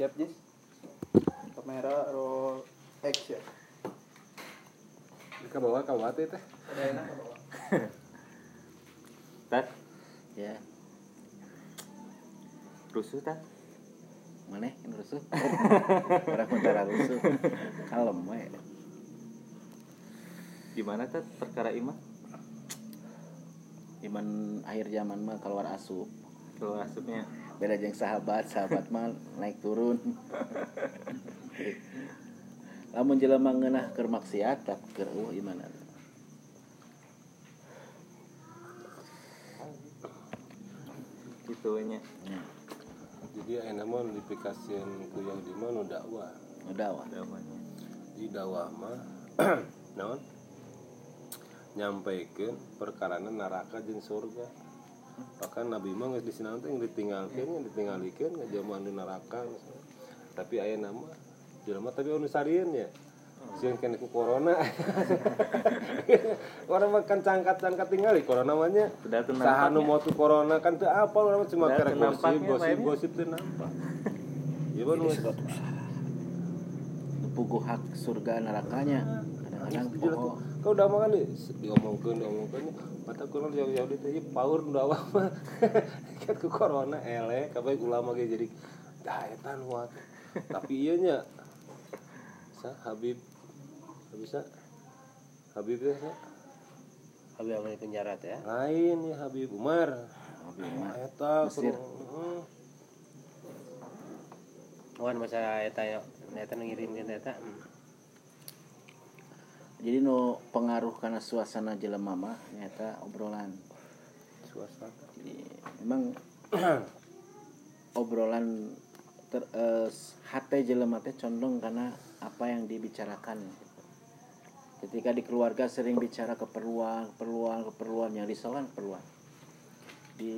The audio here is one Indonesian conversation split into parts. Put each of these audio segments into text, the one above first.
siap Jis? Kamera roll action Ke bawah ke bawah teh. Teh. ada enak ke bawah? Tat. Ya. Rusuh tat. Mana? Yang rusuh? Orang utara rusuh. Kalem we gimana tat perkara imah iman akhir zaman mah keluar asup keluar asupnya beda jeung sahabat sahabat mah naik turun. Lamun jelema ngeunah keur maksiat tak keur uh iman gitunya ya Jadi ayeuna mah dipikasieun ku yang di mana? Dakwah. udah wah namanya Di dakwah mah naon? Nyampaikeun perkarana neraka jeung surga. Bahkan Nabi mah geus disinaon teh ditinggalkeun ditinggalikeun ngajaman di neraka. Tapi ayeuna mah jelema tapi anu sarieun ya. Sieun kene ku corona. Orang makan cangkat-cangkat tinggali corona mah nya. Udah tuh Saha nu nampaknya. mau tuh corona kan teu apa orang cuma kira tuh gosip gosip gosip teu nampak. Iya Bang, nu- puguh hak surga nerakanya kadang-kadang oh, tuh. Kau udah makan nih, diomongkeun diomongkeun mata kurang jauh-jauh di teh power nu awak mah. Kat ku corona elek kabeh ulama ge jadi daetan wat. Tapi ieu nya sa Habib bisa Habib ya sa? Habis yang penjara ya. lain ya Habib Umar. Habib Umar. Eta kudu- Wan masa eta ya, eta nu ngirimkeun eta. Jadi nu pengaruh karena suasana jelema mah nyata obrolan suasana. jadi memang obrolan ter, eh, hati jelema teh condong karena apa yang dibicarakan ketika di keluarga sering bicara keperluan keperluan keperluan yang disokan keperluan di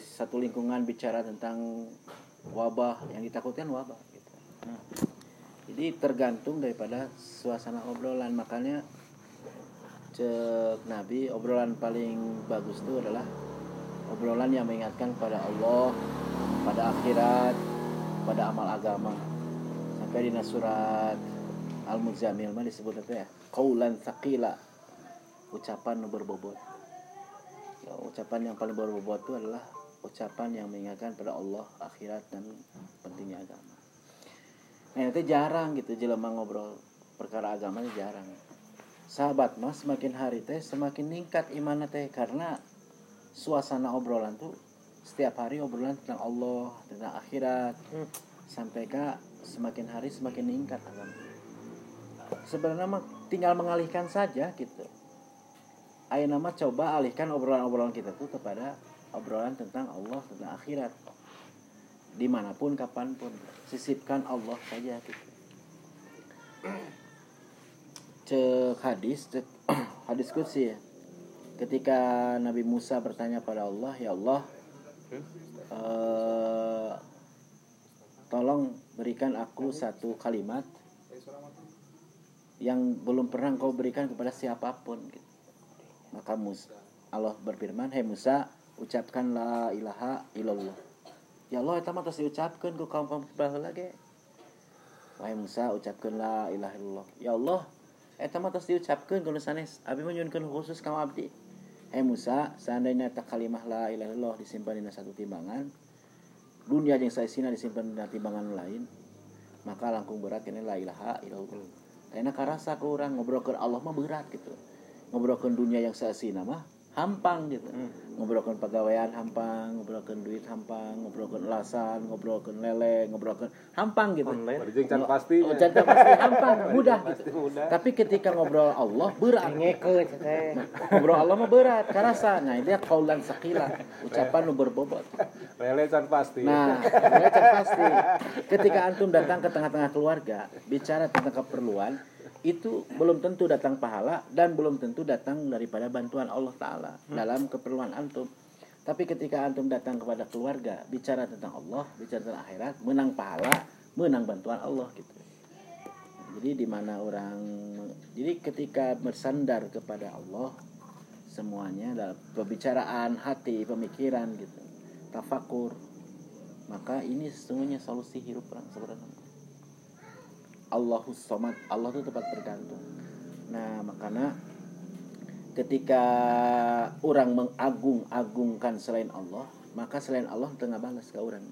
satu lingkungan bicara tentang wabah yang ditakutkan wabah gitu. Nah, jadi tergantung daripada suasana obrolan makanya cek Nabi obrolan paling bagus itu adalah obrolan yang mengingatkan pada Allah, pada akhirat, pada amal agama. Sampai di surat Al-Muzammil mah disebut apa ya? Qaulan tsaqila. Ucapan berbobot. Ya, ucapan yang paling berbobot itu adalah ucapan yang mengingatkan pada Allah, akhirat dan pentingnya agama. Nah, itu jarang gitu jelema ngobrol perkara agama ini jarang. Sahabat mas semakin hari teh semakin meningkat iman teh karena suasana obrolan tuh setiap hari obrolan tentang Allah, tentang akhirat. Sampai kak semakin hari semakin meningkat agama. Sebenarnya mah tinggal mengalihkan saja gitu. Ayo nama coba alihkan obrolan-obrolan kita tuh kepada obrolan tentang Allah, tentang akhirat. Di mana pun, kapan pun, sisipkan Allah saja gitu. Cek hadis, cek hadis kutsi ya. Ketika Nabi Musa bertanya pada Allah, ya Allah, eh, tolong berikan aku satu kalimat yang belum pernah kau berikan kepada siapa pun gitu. maka Musa Allah berfirman Hei Musa ucapkan la ilaha illallah ya Allah itu terus diucapkan ke kaum kaum baheula ge Wahai Musa ucapkan la ilaha illallah. Ya Allah eta mah terus diucapkan kudu sanes abi mah nyunnkeun khusus ka abdi. Hei Musa seandainya tak kalimah la ilaha illallah disimpan di satu timbangan dunia yang saya sina disimpan di timbangan lain maka langkung berat ini la ilaha illallah. Karena karasa ke orang ngobrolkan Allah mah berat gitu. Ngobrolkan dunia yang seasina mah hampang gitu ngobrolkan pegawaian hampang ngobrolkan duit hampang ngobrolkan elasan ngobrolkan lele ngobrolkan hampang gitu online can pasti. Oh, jangan pasti hampang mudah Pasti gitu mudah. tapi ketika ngobrol Allah berat Ngekeun teh. ngobrol Allah mah berat karasa nah dia kaulan sakila ucapan nu berbobot Lele can pasti. Nah, mereka can pasti. Ketika antum datang ke tengah-tengah keluarga, bicara tentang keperluan, itu belum tentu datang pahala dan belum tentu datang daripada bantuan Allah Ta'ala dalam keperluan antum. Tapi ketika antum datang kepada keluarga, bicara tentang Allah, bicara tentang akhirat, menang pahala, menang bantuan Allah gitu. Jadi di mana orang, jadi ketika bersandar kepada Allah, semuanya dalam pembicaraan hati, pemikiran gitu, tafakur, maka ini sesungguhnya solusi hidup orang sebenarnya Allahus somad. Allah itu tempat bergantung. Nah makanya ketika orang mengagung-agungkan selain Allah maka selain Allah tengah balas ke orang.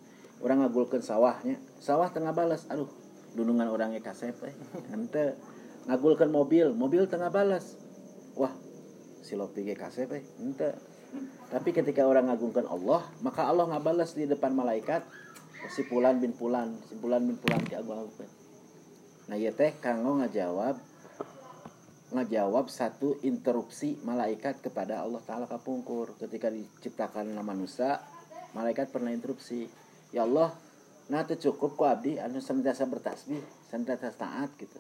Orang ngagulkan sawahnya sawah tengah balas. Aduh dunungan orangnya kasep eh. Ente ngagulkan mobil mobil tengah balas. Wah si lopi ge eh. Ente. Tapi ketika orang ngagungkan Allah maka Allah nggak balas di depan malaikat si Pulan bin Pulan si Pulan bin Pulan diagung agungkan nah ya teh kanggo ngajawab ngajawab satu interupsi malaikat kepada Allah Ta'ala kapungkur. Ketika diciptakan manusia malaikat pernah interupsi ya Allah nah itu cukup ku abdi anu senantiasa bertasbih senantiasa taat gitu.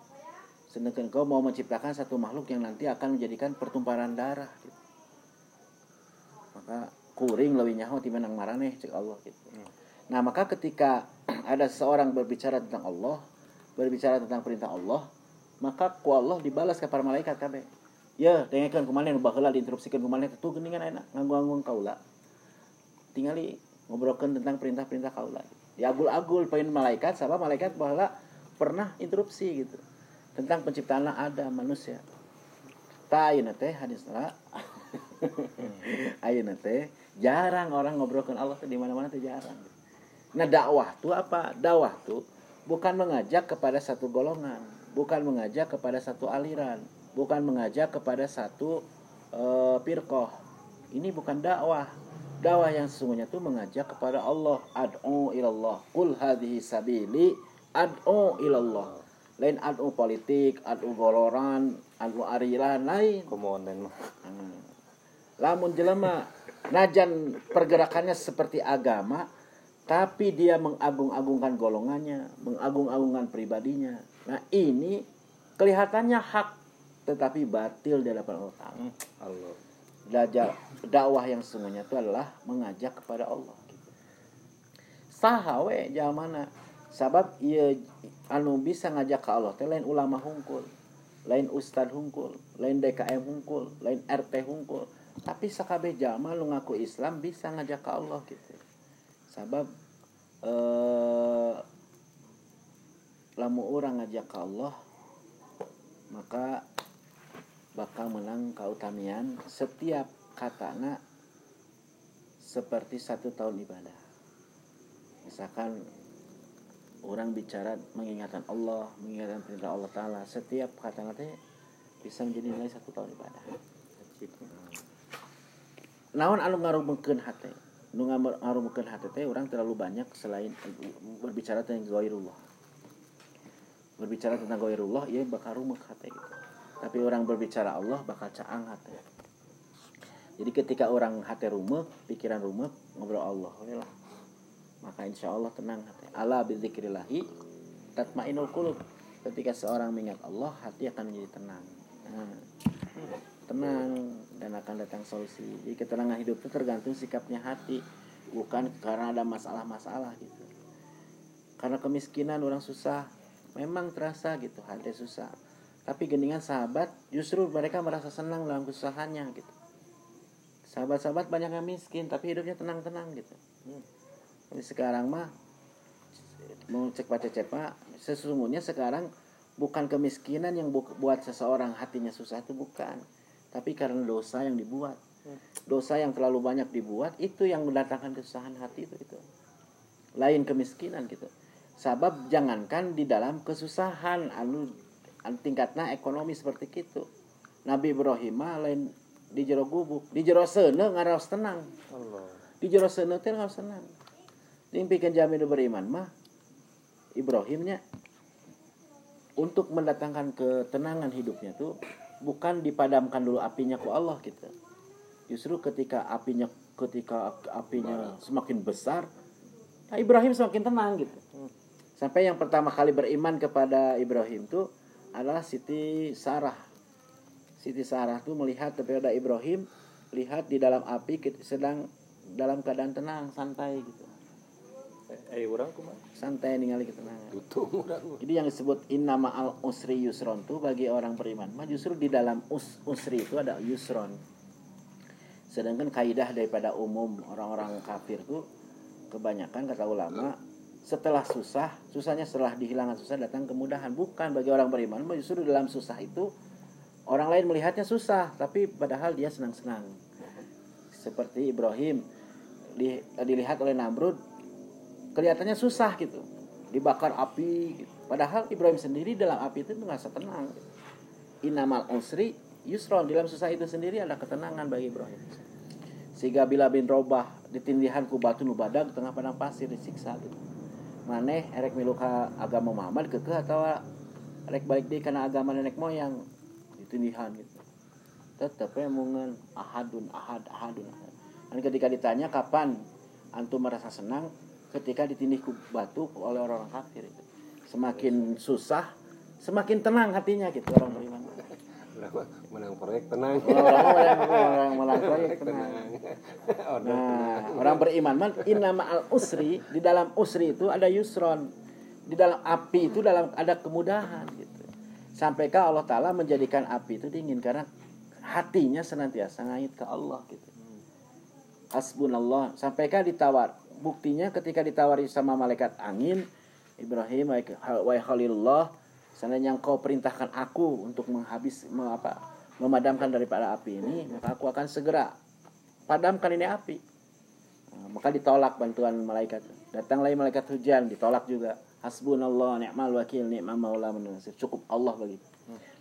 Sedangkan kau mau menciptakan satu makhluk yang nanti akan menjadikan pertumpahan darah gitu. maka kuring lebih nyaho timbang marane cek Allah gitu. Nah maka ketika ada seorang berbicara tentang Allah berbicara tentang perintah Allah maka ku Allah dibalas ke para malaikat kabeh ya dengarkan ke mana nu baheula diinterupsikeun ke mana itu geningan enak nganggung-nganggung kaula tingali ngobrolkan tentang perintah-perintah kaula diagul-agul pengen malaikat sama malaikat bahwa pernah interupsi gitu. Tentang penciptaan ada manusia. Tak ayeuna teh hadis lah ayeuna teh jarang orang ngobrolkan Allah di mana-mana tuh jarang. Nah dakwah tuh apa? Dakwah tuh bukan mengajak kepada satu golongan bukan mengajak kepada satu aliran bukan mengajak kepada satu uh, firqah ini bukan dakwah. Dakwah yang sesungguhnya itu mengajak kepada Allah ad'u ilallah kul hadhihi sabili ad'u ilallah. Lain ad'u politik ad'u goloran ad'u arilan lain. Komoden mah. Hmm. lamun jelema najan pergerakannya seperti agama tapi dia mengagung-agungkan golongannya mengagung-agungkan pribadinya. Nah ini kelihatannya hak tetapi batil di hadapan Allah Ta'ala Allah. Dakwah yang sesungguhnya itu adalah mengajak kepada Allah. Gitu. saha we mana sabab ia anu bisa ngajak ke Allah. Teh lain ulama hungkul lain ustad hungkul lain DKM hungkul lain RT hungkul tapi sakabe jama lu ngaku Islam bisa ngajak ke Allah gitu sabab eh lamu orang ngajak ke Allah maka bakal menang kautamian setiap katana seperti satu tahun ibadah. Misalkan orang bicara mengingatkan Allah mengingatkan perintah Allah Ta'ala setiap kata teh bisa menjadi nilai satu tahun ibadah. Naon anu ngarumeukeun hate nu ngarumeukeun hate teh orang terlalu banyak selain berbicara tentang gairullah berbicara tentang gairullah ia bakal rumek hate gitu. Tapi orang berbicara Allah bakal caang hate. Jadi ketika orang hati rumek pikiran rumek ngobrol Allah lah. Maka insya Allah tenang hati ala bidzikrillahi tatmainul qulub. Ketika seorang mengingat Allah hati akan menjadi tenang. Nah, tenang dan akan datang solusi. Jadi ketenangan hidup itu tergantung sikapnya hati bukan karena ada masalah-masalah gitu. Karena kemiskinan orang susah memang terasa gitu hati susah. Tapi geningan sahabat justru mereka merasa senang dalam kesusahannya gitu. Sahabat-sahabat banyak yang miskin tapi hidupnya tenang-tenang gitu. Tapi sekarang mah mau cek baca sesungguhnya sekarang bukan kemiskinan yang bu- buat seseorang hatinya susah itu bukan tapi karena dosa yang dibuat. Dosa yang terlalu banyak dibuat itu yang mendatangkan kesusahan hati itu itu. Lain kemiskinan gitu. Sabab jangankan di dalam kesusahan anu tingkatnya ekonomi seperti itu Nabi Ibrahim lain di jero gubuk di jero seuneu ngaraos tenang. Allah. Di jero seuneu teh ngaraos tenang. Diimpikan jamin beriman mah Ibrahimnya untuk mendatangkan ketenangan hidupnya tuh bukan dipadamkan dulu apinya ku Allah gitu. Justru ketika apinya ketika apinya semakin besar, nah Ibrahim semakin tenang gitu. Sampai yang pertama kali beriman kepada Ibrahim tuh adalah Siti Sarah. Siti Sarah tuh melihat kepada Ibrahim lihat di dalam api sedang dalam keadaan tenang, santai gitu. Eh orang kumaha Santai ningali ketenangan. tutup urang Jadi yang disebut innama al usri yusron tuh bagi orang beriman mah justru di dalam us usri itu ada yusron. Sedangkan kaidah daripada umum orang-orang kafir tuh kebanyakan kata ulama setelah susah susahnya setelah dihilangkan susah datang kemudahan bukan bagi orang beriman justru dalam susah itu orang lain melihatnya susah tapi padahal dia senang-senang seperti Ibrahim di, dilihat oleh Namrud kelihatannya susah gitu. Dibakar api gitu. padahal Ibrahim sendiri dalam api itu merasa tenang. Inamal usri yusron. Dalam susah itu sendiri ada ketenangan bagi Ibrahim. Sehingga bila bin Robah ditindihan ku batu nubadag tengah padang pasir disiksa gitu. Maneh erek milu ka agama Muhammad kekeh atau erek balik di karena agama nenek moyang. Ditindihan gitu. Tetap ya mungen ahadun ahad ahadun ahad. dan ketika ditanya kapan antum merasa senang ketika ditindih batu oleh orang-orang kafir itu semakin susah semakin tenang hatinya gitu orang beriman menang proyek tenang orang orang orang proyek tenang Nah, orang beriman man inna ma'al usri di dalam usri itu ada yusron. Di dalam api itu dalam ada kemudahan gitu. Sampaikah Allah taala menjadikan api itu dingin karena hatinya senantiasa ngait ke Allah gitu. Hasbunallah. Sampaikah ditawar. Buktinya ketika ditawari sama malaikat angin Ibrahim wahai Khalilullah seandainya engkau perintahkan aku untuk menghabis me- apa memadamkan daripada api ini maka aku akan segera padamkan ini api. Nah, maka ditolak bantuan malaikat. Datang lagi malaikat hujan ditolak juga. Hasbunallah ni'mal wakil ni'mal maula wa cukup Allah bagi.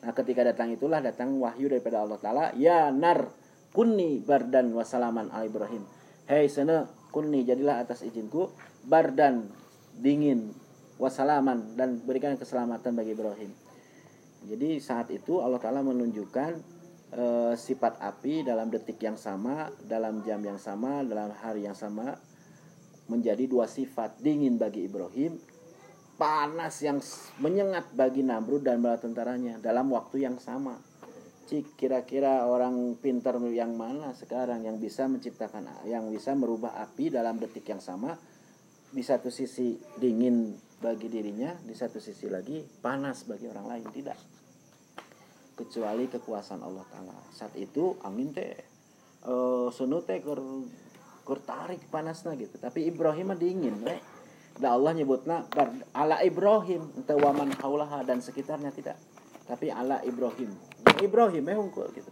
Nah ketika datang itulah datang wahyu daripada Allah taala. Ya nar kunni bardan wasalaman al ibrahim. Hei sana kunni jadilah atas izinku bardan dingin wasalaman dan berikan keselamatan bagi Ibrahim jadi saat itu Allah taala menunjukkan eh, sifat api dalam detik yang sama, dalam jam yang sama, dalam hari yang sama menjadi dua sifat dingin bagi Ibrahim, panas yang menyengat bagi Namrud dan bala tentaranya dalam waktu yang sama. Cik kira-kira orang pintar yang mana sekarang yang bisa menciptakan yang bisa merubah api dalam detik yang sama di satu sisi dingin bagi dirinya, di satu sisi lagi panas bagi orang lain tidak kecuali kekuasaan Allah Taala. Saat itu angin teh eh sunu teh keur tarik panasna gitu. Tapi Ibrahim mah dingin we. Da Allah nyebutna ala Ibrahim ente waman haulaha dan sekitarnya tidak. Tapi ala Ibrahim. Ibrahim eh hungkul gitu.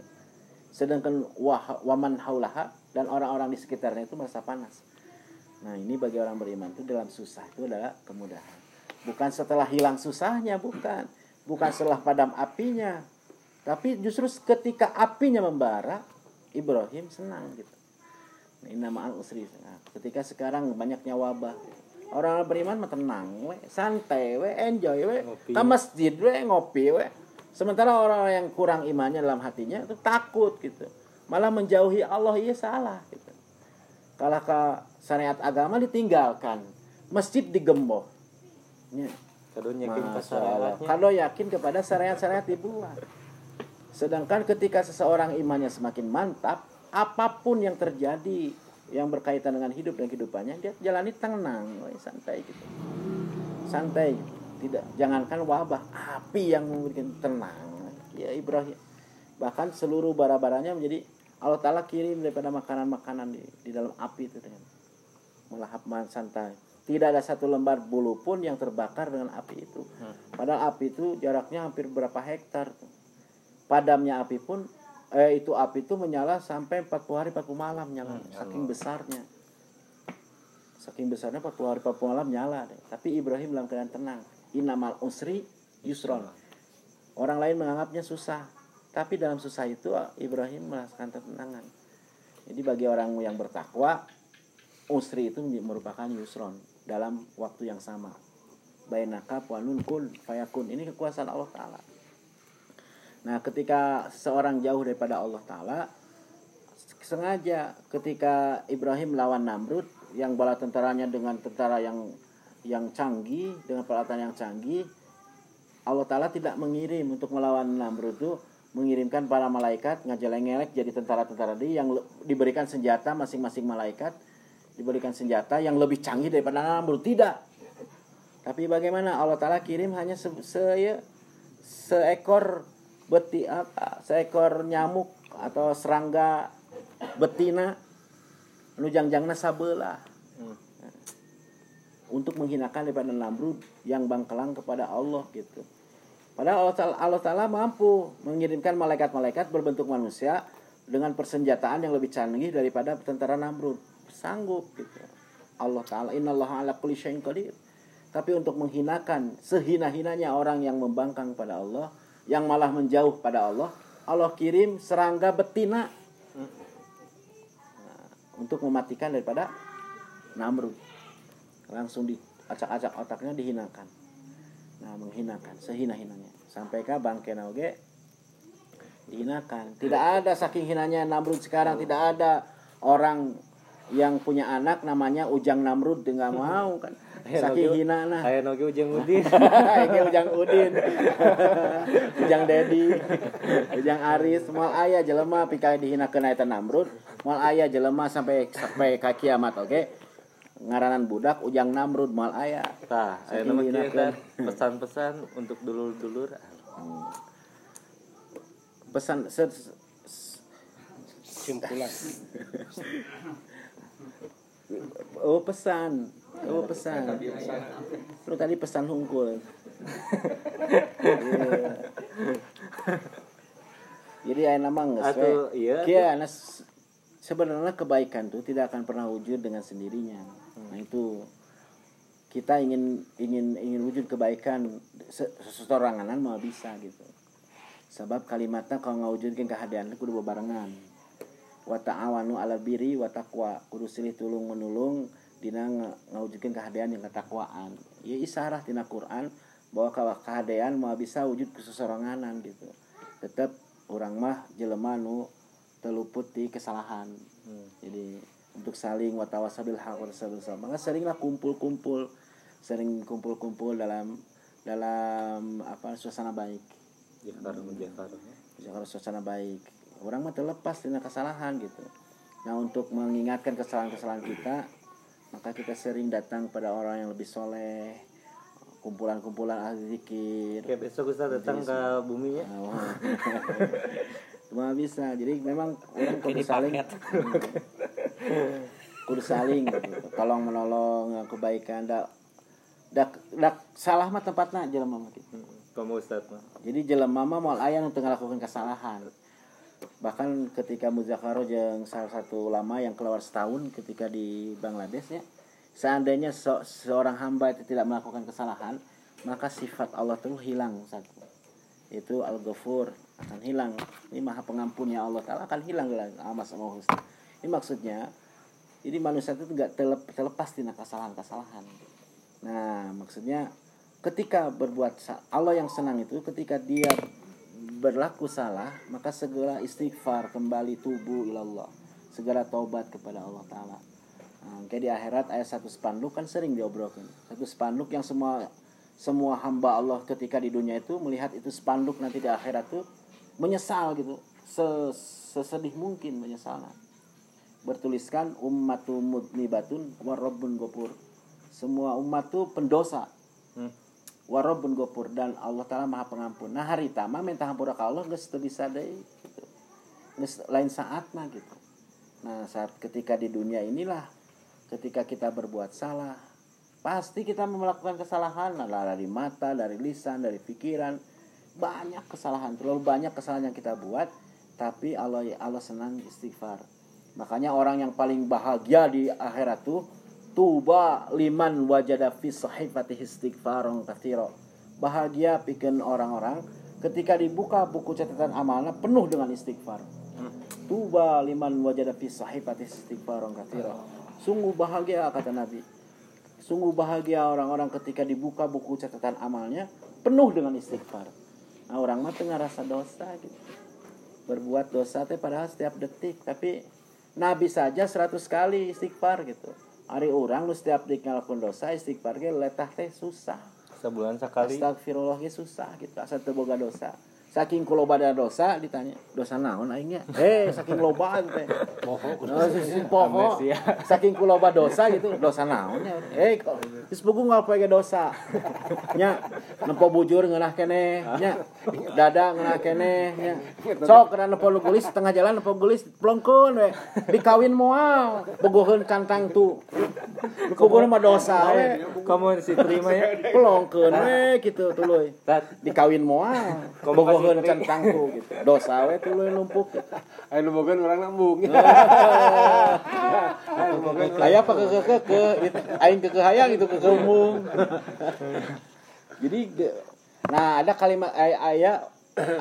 Sedangkan wah, waman haulaha dan orang-orang di sekitarnya itu merasa panas. Nah, ini bagi orang beriman itu dalam susah itu adalah kemudahan. Bukan setelah hilang susahnya, bukan. Bukan setelah padam apinya, tapi justru ketika apinya membara, Ibrahim senang gitu. Nah, ini nama al usri. Nah, ketika sekarang banyaknya wabah, orang beriman mah tenang, we, santai, we, enjoy, we, ke masjid, we, ngopi, we. Sementara orang yang kurang imannya dalam hatinya itu takut gitu, malah menjauhi Allah iya salah gitu. Kalau ke syariat agama ditinggalkan, masjid digembok. Ya. Allah. syariatnya. Kalau yakin kepada syariat-syariat dibuat. Sedangkan ketika seseorang imannya semakin mantap, apa pun yang terjadi yang berkaitan dengan hidup dan kehidupannya, dia jalani tenang, santai gitu. Santai, tidak jangankan wabah, api yang memberikan tenang. Ya Ibrahim. Bahkan seluruh bara-baranya menjadi Allah Ta'ala kirim daripada makanan-makanan di, di dalam api itu dengan melahap santai. Tidak ada satu lembar bulu pun yang terbakar dengan api itu. Padahal api itu jaraknya hampir berapa hektar. Padamnya api pun eh itu api itu menyala sampai 40 hari 40 malam nyala. Saking besarnya. Saking besarnya 40 hari 40 malam nyala deh. Tapi Ibrahim dalam keadaan tenang. Inamal usri yusron. Orang lain menganggapnya susah. Tapi dalam susah itu Ibrahim merasakan ketenangan. Jadi bagi orang yang bertakwa, usri itu merupakan yusron dalam waktu yang sama. Bainaka wanun kun fayakun. Ini kekuasaan Allah Ta'ala. Nah ketika seorang jauh daripada Allah Ta'ala, sengaja ketika Ibrahim melawan Namrud, yang bala tentaranya dengan tentara yang yang canggih, dengan peralatan yang canggih, Allah Ta'ala tidak mengirim untuk melawan Namrud itu mengirimkan para malaikat ngajeleng-ngelek jadi tentara-tentara dia yang diberikan senjata masing-masing malaikat diberikan senjata yang lebih canggih daripada Namrud. Tidak. Tapi bagaimana Allah Ta'ala kirim hanya se, se- ya, seekor beti apa seekor nyamuk atau serangga betina nu jangjangna sabelah untuk menghinakan daripada Namrud yang bangkelang kepada Allah gitu. Padahal Allah Ta'ala, Allah Ta'ala mampu mengirimkan malaikat-malaikat berbentuk manusia dengan persenjataan yang lebih canggih daripada tentara Namrud. Sanggup gitu. Allah Ta'ala innallaha ala kulli syai'in qadir. Tapi untuk menghinakan sehina-hinanya orang yang membangkang pada Allah, yang malah menjauh pada Allah, Allah kirim serangga betina Nah, untuk mematikan daripada Namrud. Langsung diacak-acak otaknya dihinakan. Nah, menghinakan sehina-hinanya. Sampai ke bangke oge dihinakan. Tidak ada saking hinanya Namrud sekarang tidak ada orang yang punya anak namanya Ujang Namrud dengan mau kan. Saking hina nah. Aya noge ujung udin. Ini Ujang Udin. Ujang Dedi. Ujang Aris moal aya jelema pika dihinakeun eta Namrud, moal aya jelema sampai sampai ka kiamat oke. Ngaranan budak Ujang Namrud moal aya. Tah, kan. pesan-pesan untuk dulur-dulur. Pesan se- Simpulan. Oh pesan, oh pesan. Lu tadi pesan hungkul. Iya. Jadi ayah nama nggak iya, sebenarnya kebaikan tuh tidak akan pernah wujud dengan sendirinya. Nah itu kita ingin ingin ingin wujud kebaikan se- seseoranganan mau bisa gitu. Sebab kalimatnya kalau ngawujudkeun kehadian teh kudu bebarengan. Wa ta'awanu 'alal birri wa taqwa. Kudu silih tulung menulung dina nga- ngawujudkeun kehadian yang ketakwaan. Ya isarah tina Quran bahwa kalau kehadian mau bisa wujud kesesoranganan gitu. Tetap orang mah jelema nu teluput di kesalahan. Jadi untuk saling watawasabil tawasabil sabr. Maka seringlah kumpul-kumpul, sering kumpul-kumpul dalam dalam apa suasana baik. Jafar Jafar. Kalau suasana baik. Orang mah terlepas dengan kesalahan gitu. Nah untuk mengingatkan kesalahan-kesalahan kita, maka kita sering datang pada orang yang lebih soleh, kumpulan-kumpulan ahli zikir. Kayak besok Ustaz datang ke bumi ya. Wah. Cuma bisa. Jadi memang orang kudu Jadi saling. kudu saling gitu. Tolong menolong kebaikan dak dak dak salah mah tempatna jelema mah gitu. Kamu Ustaz mah. Jadi jelema mah moal aya nu teu ngalakukeun kesalahan. Bahkan ketika Muzakaro jeung salah satu ulama yang keluar setahun ketika di Bangladesh ya. Seandainya se- seorang hamba itu tidak melakukan kesalahan, maka sifat Allah itu hilang satu. Itu Al-Ghafur akan hilang. Ini Maha Pengampun ya Allah Taala akan hilang lah amas sama husna. Ini maksudnya jadi manusia itu telep, terlepas tina kesalahan-kesalahan. Nah, maksudnya ketika berbuat Allah yang senang itu ketika dia berlaku salah maka segera istighfar kembali tubuh ilallah. Segera taubat kepada Allah taala. Nah, kayak di akhirat ayat satu spanduk kan sering diobrolkan satu spanduk yang semua semua hamba Allah ketika di dunia itu melihat itu spanduk nanti di akhirat tuh menyesal gitu. Se- sesedih mungkin menyesalnya bertuliskan ummatu mudnibatun warabbun gopur semua umat tuh pendosa. Hmm. warobun gopur dan Allah taala maha pengampun. Nah hari tama minta hampura ka Allah geus teu bisa deui gitu. Lain saat mah gitu. Nah saat ketika di dunia inilah ketika kita berbuat salah pasti kita melakukan kesalahan. Nah, dari mata dari lisan dari pikiran. Banyak kesalahan terlalu banyak kesalahan yang kita buat. Tapi Allah Allah senang istighfar makanya orang yang paling bahagia di akhirat tuh tuba liman wajada fi sahifati istighfaron katsira. Bahagia pikeun orang-orang ketika dibuka buku catatan amalnya penuh dengan istighfar. Tuba liman wajada fi sahifati istighfaron katsira. Sungguh bahagia kata Nabi. Sungguh bahagia orang-orang ketika dibuka buku catatan amalnya penuh dengan istighfar. Nah orang mah tengah rasa dosa gitu. Berbuat dosa teh padahal setiap detik tapi Nabi saja 100 kali istighfar gitu. Hari orang lu setiap detik ngelakuin dosa istighfar ge letah teh susah. Sebulan sekali. Astagfirullah ge susah gitu. Asal teu boga dosa saking kuloba ada dosa ditanya dosa naon aing nya eh saking loba teh. Moho Oh, poho. Saking kuloba dosa gitu. Dosa naon ya? Eh kok geus pugu ngalopoe ge dosa. Nya nempo bujur ngeunah keneh nya dada ngeunah keneh nya sok kana nempo nu geulis setengah jalan nempo geulis plengkeun we. Dikawin moal bogoheun kantang tu. Bogoheun mah dosa we. kamu si terima ya plengkeun we kitu tuluy dikawin moal bogoheun kantang tu gitu. Dosa we tuluy numpuk gitu. Ayo lu bogan orang nambung. Aya apa ke ke ke aing ke ke hayang itu ke ke umum. Jadi nah ada kalimat ay- aya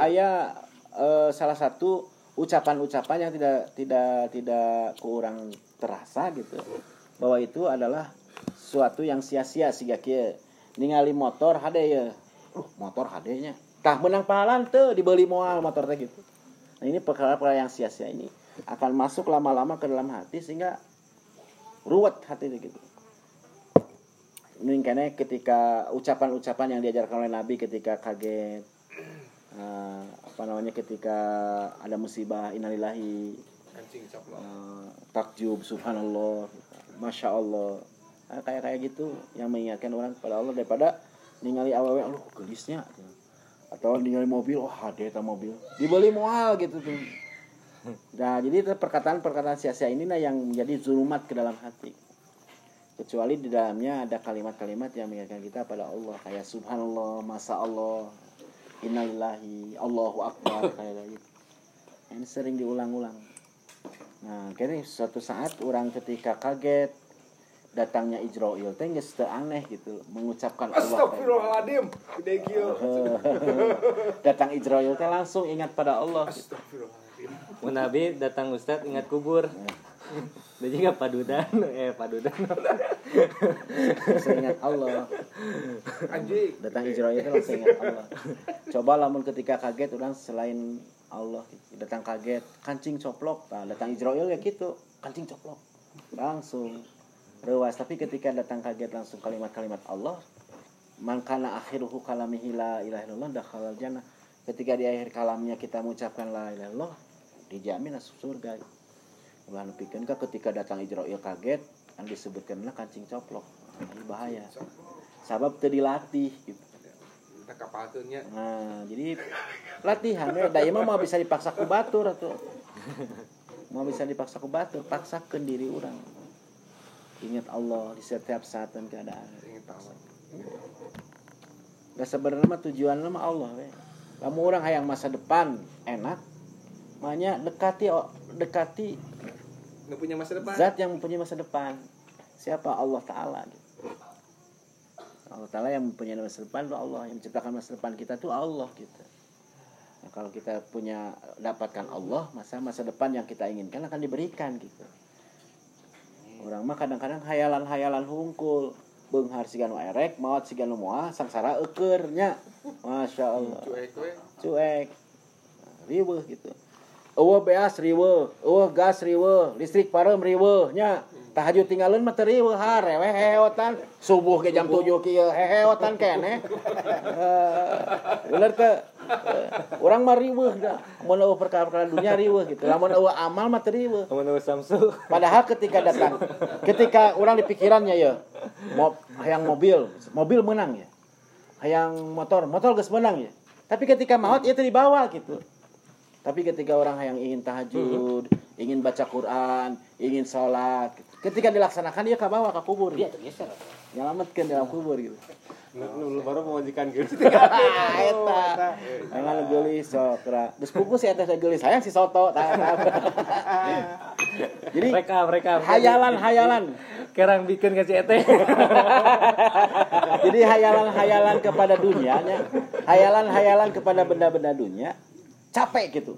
aya eh, salah satu ucapan-ucapan yang tidak tidak tidak kurang terasa gitu. Bahwa itu adalah suatu yang sia-sia siga kieu ningali motor hade ya. Uh, motor hadenya tah menang pahalan teu dibeli moal motor teh gitu. Nah ini perkara-perkara yang sia-sia ini akan masuk lama-lama ke dalam hati sehingga ruwet hati itu gitu. Ini karena ketika ucapan-ucapan yang diajarkan oleh Nabi ketika kaget eh, apa namanya ketika ada musibah innalillahi Kancing coplok. eh, takjub subhanallah masya Allah. Nah, kayak kayak gitu yang mengingatkan orang kepada Allah daripada ningali awewe aduh gelisnya atau ningali mobil oh hade eta mobil. Dibeli moal gitu tuh. Nah jadi perkataan-perkataan sia-sia ini nah yang menjadi zulumat ke dalam hati. Kecuali di dalamnya ada kalimat-kalimat yang mengingatkan kita pada Allah. Kayak subhanallah masa Allah innalillahi Allahu akbar kayak gitu. Ini sering diulang-ulang. Nah kayaknya suatu saat orang ketika kaget datangnya Israel teh geus teu aneh gitu mengucapkan Allah teh. Astagfirullahaladzim. Gede kieu. datang Israel teh langsung ingat pada Allah gitu. Astagfirullahaladzim. Mun Nabi datang Ustad ingat kubur dan juga padudan eh padudan langsung ingat Allah Anjing. datang Israel itu langsung ingat Allah coba lamun ketika kaget orang selain Allah gitu. datang kaget kancing coplok nah, datang Israel ya gitu kancing coplok langsung rewas tapi ketika datang kaget langsung kalimat-kalimat Allah mangkana akhiruhu kalamihi la ilaha illallah dakhalal jannah ketika di akhir kalamnya kita mengucapkan la ilaha illallah dijamin masuk surga ulah nepikeun ka ketika datang Israel kaget kan disebutkanlah kancing coplok ini bahaya sabab teu dilatih gitu. Nah, jadi latihan ya. Da imah mau bisa dipaksa ku batur atuh. Mau bisa dipaksa ku batur, paksakeun diri orang. Ingat Allah di setiap saat dan keadaan. Ingat Allah. Da sebenarnya mah tujuan mah Allah we. Lamun orang hayang masa depan enak, makanya dekati dekati Nggak punya masa depan. zat yang mempunyai masa depan. Siapa Allah taala gitu. Allah taala yang mempunyai masa depan itu Allah yang menciptakan masa depan kita itu Allah gitu. Nah, kalau kita punya dapatkan Allah, masa masa depan yang kita inginkan akan diberikan gitu. Orang mah kadang-kadang hayalan-hayalan hungkul, beunghar sigan erek, maot sigan moal, sangsara eukeurnya. Masya Allah. Cuek cuek. Riweuh gitu. Eueuh beas riweuh eueuh gas riweuh listrik parem riweuh nya tahajud tinggalin mah teu riweuh hareweh heheotan subuh ke jam 7 kieu heheotan kene. Bener teu Urang mah riweuh da mun eueuh perkara-perkara dunia riweuh gitu lamun eueuh amal mah teu riweuh kamu tahu Samsu Padahal ketika datang, ketika orang di pikirannya ya, mau hayang mobil, mobil menang ya. Hayang motor, motor geus menang ya. Tapi ketika maut itu dibawa gitu. Tapi ketika orang hayang ingin tahajud, ingin baca Quran, ingin sholat, gitu. ketika dilaksanakan dia kabawa ke kubur. Dia tergeser. Nyelametkeun dalam kubur gitu. Nu lu baru memajikan gitu. Eta. Jangan geulis sok ra. Geus pugu si eta geulis hayang si soto. Tah. Jadi mereka mereka hayalan-hayalan kerang bikin kasih ete Jadi hayalan-hayalan kepada dunianya, hayalan-hayalan kepada benda-benda dunia, capek gitu.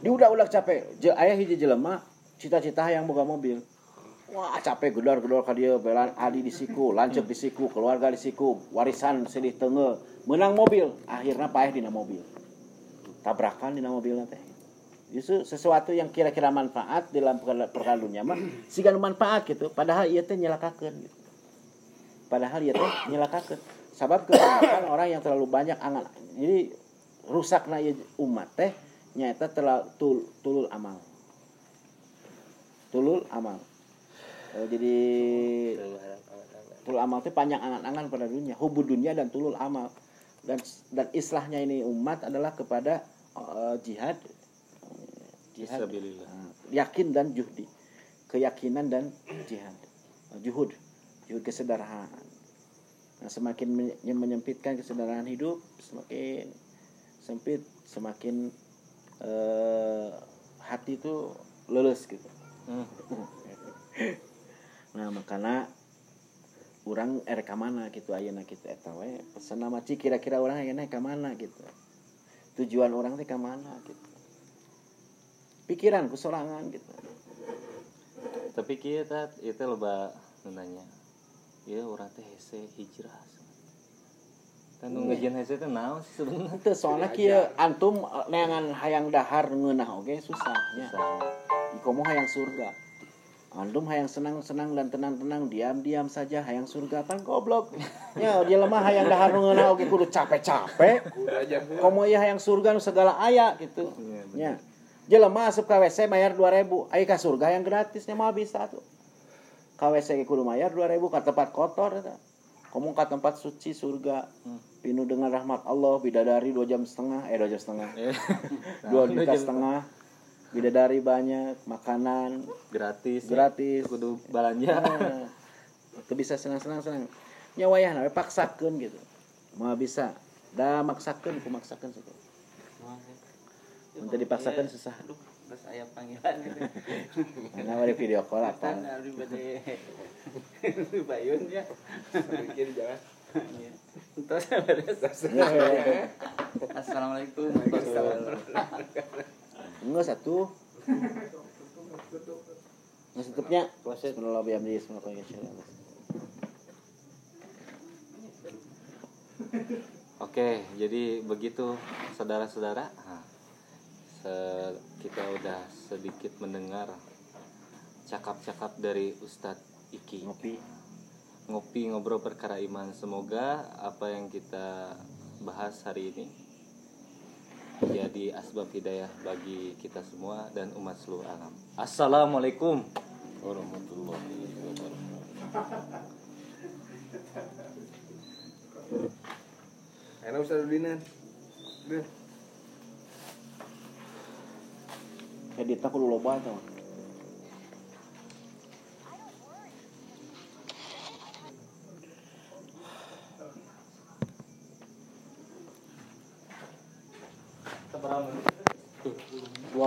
Diudak-udak capek. Ayah hiji jelema cita-cita yang boga mobil. Wah capek gedor-gedor ka dieu belan adi di siku, lanceuk di siku, keluarga di siku, warisan sedih tenge, menang mobil, akhirnya paeh dina mobil. Tabrakan dina mobilnya teh. Justru sesuatu yang kira-kira manfaat dalam dunia mah siga manfaat gitu, padahal ieu teh nyelakakeun gitu. Padahal ya teh nyelakakeun. Sabab kebanyakan orang yang terlalu banyak angan. Jadi rusakna ieu umat teh nyata terlalu tul, tulul amal. Tulul amal Eh, jadi tulul amal teh panjang angan-angan pada dunia. Hubud dunia dan tulul amal. Dan dan islahnya ini umat adalah kepada eh, jihad. Jihad. Eh, yakin dan juhdi. Keyakinan dan jihad. Eh, juhud. Juhud kesederhanaan nah, semakin men- menyempitkan kesederhanaan hidup semakin sempit semakin eh, hati itu lulus gitu. Hmm. nah makanya orang er ka mana gitu ayeuna gitu eta we pesan nama Ci kira-kira orang ayeuna ka mana gitu. Tujuan orang teh ka mana gitu. Pikiran kusorangan gitu. Tapi kita itu loba nanya ya orang teh hese hijrah. Kan nu ngajian hese teh naon sih sebenarnya? Itu soalnya kieu antum eh, neangan hayang dahar ngeunah oge susahnya ikomo hayang surga antum hayang senang-senang dan tenang-tenang diam-diam saja hayang surga pan goblok. Ya dia lemah hayang dahar ngeunah oge kudu capek-capek. Komo ieu hayang surga nu segala aya gitu. Nya jelema asup ka WC bayar 2000 aya ka surga yang gratisnya mah bisa tuh. Ka WC ge kudu bayar 2000 ka tempat kotor eta. Komo ka tempat suci surga. Penuh dengan rahmat Allah bidadari dua jam setengah eh dua jam setengah. Dua juta setengah bidadari banyak makanan gratis ya. gratis kudu belanja Nah, itu bisa senang-senang senang nyawayah nawe paksakeun gitu mau bisa da maksakeun ku maksakeun saja Mun teu dipaksakeun susah. Aduh, terus aya panggilan gitu. Karena ada video call apa? abdi bade bayun ya. bikin jangan Iya. Terus beres. Assalamualaikum. Enggak satu. Nggak tutupnya. Bismillah biam di Bismillah Oke, jadi begitu saudara-saudara. Nah, se- kita udah sedikit mendengar cakap-cakap dari Ustadz Iki. Ngopi. Ngopi ngobrol perkara iman. Semoga apa yang kita bahas hari ini jadi asbab hidayah bagi kita semua dan umat seluruh alam. Assalamualaikum. warahmatullahi wabarakatuh enak Ustaz Udinan Udah. Editnya kudu loba tau.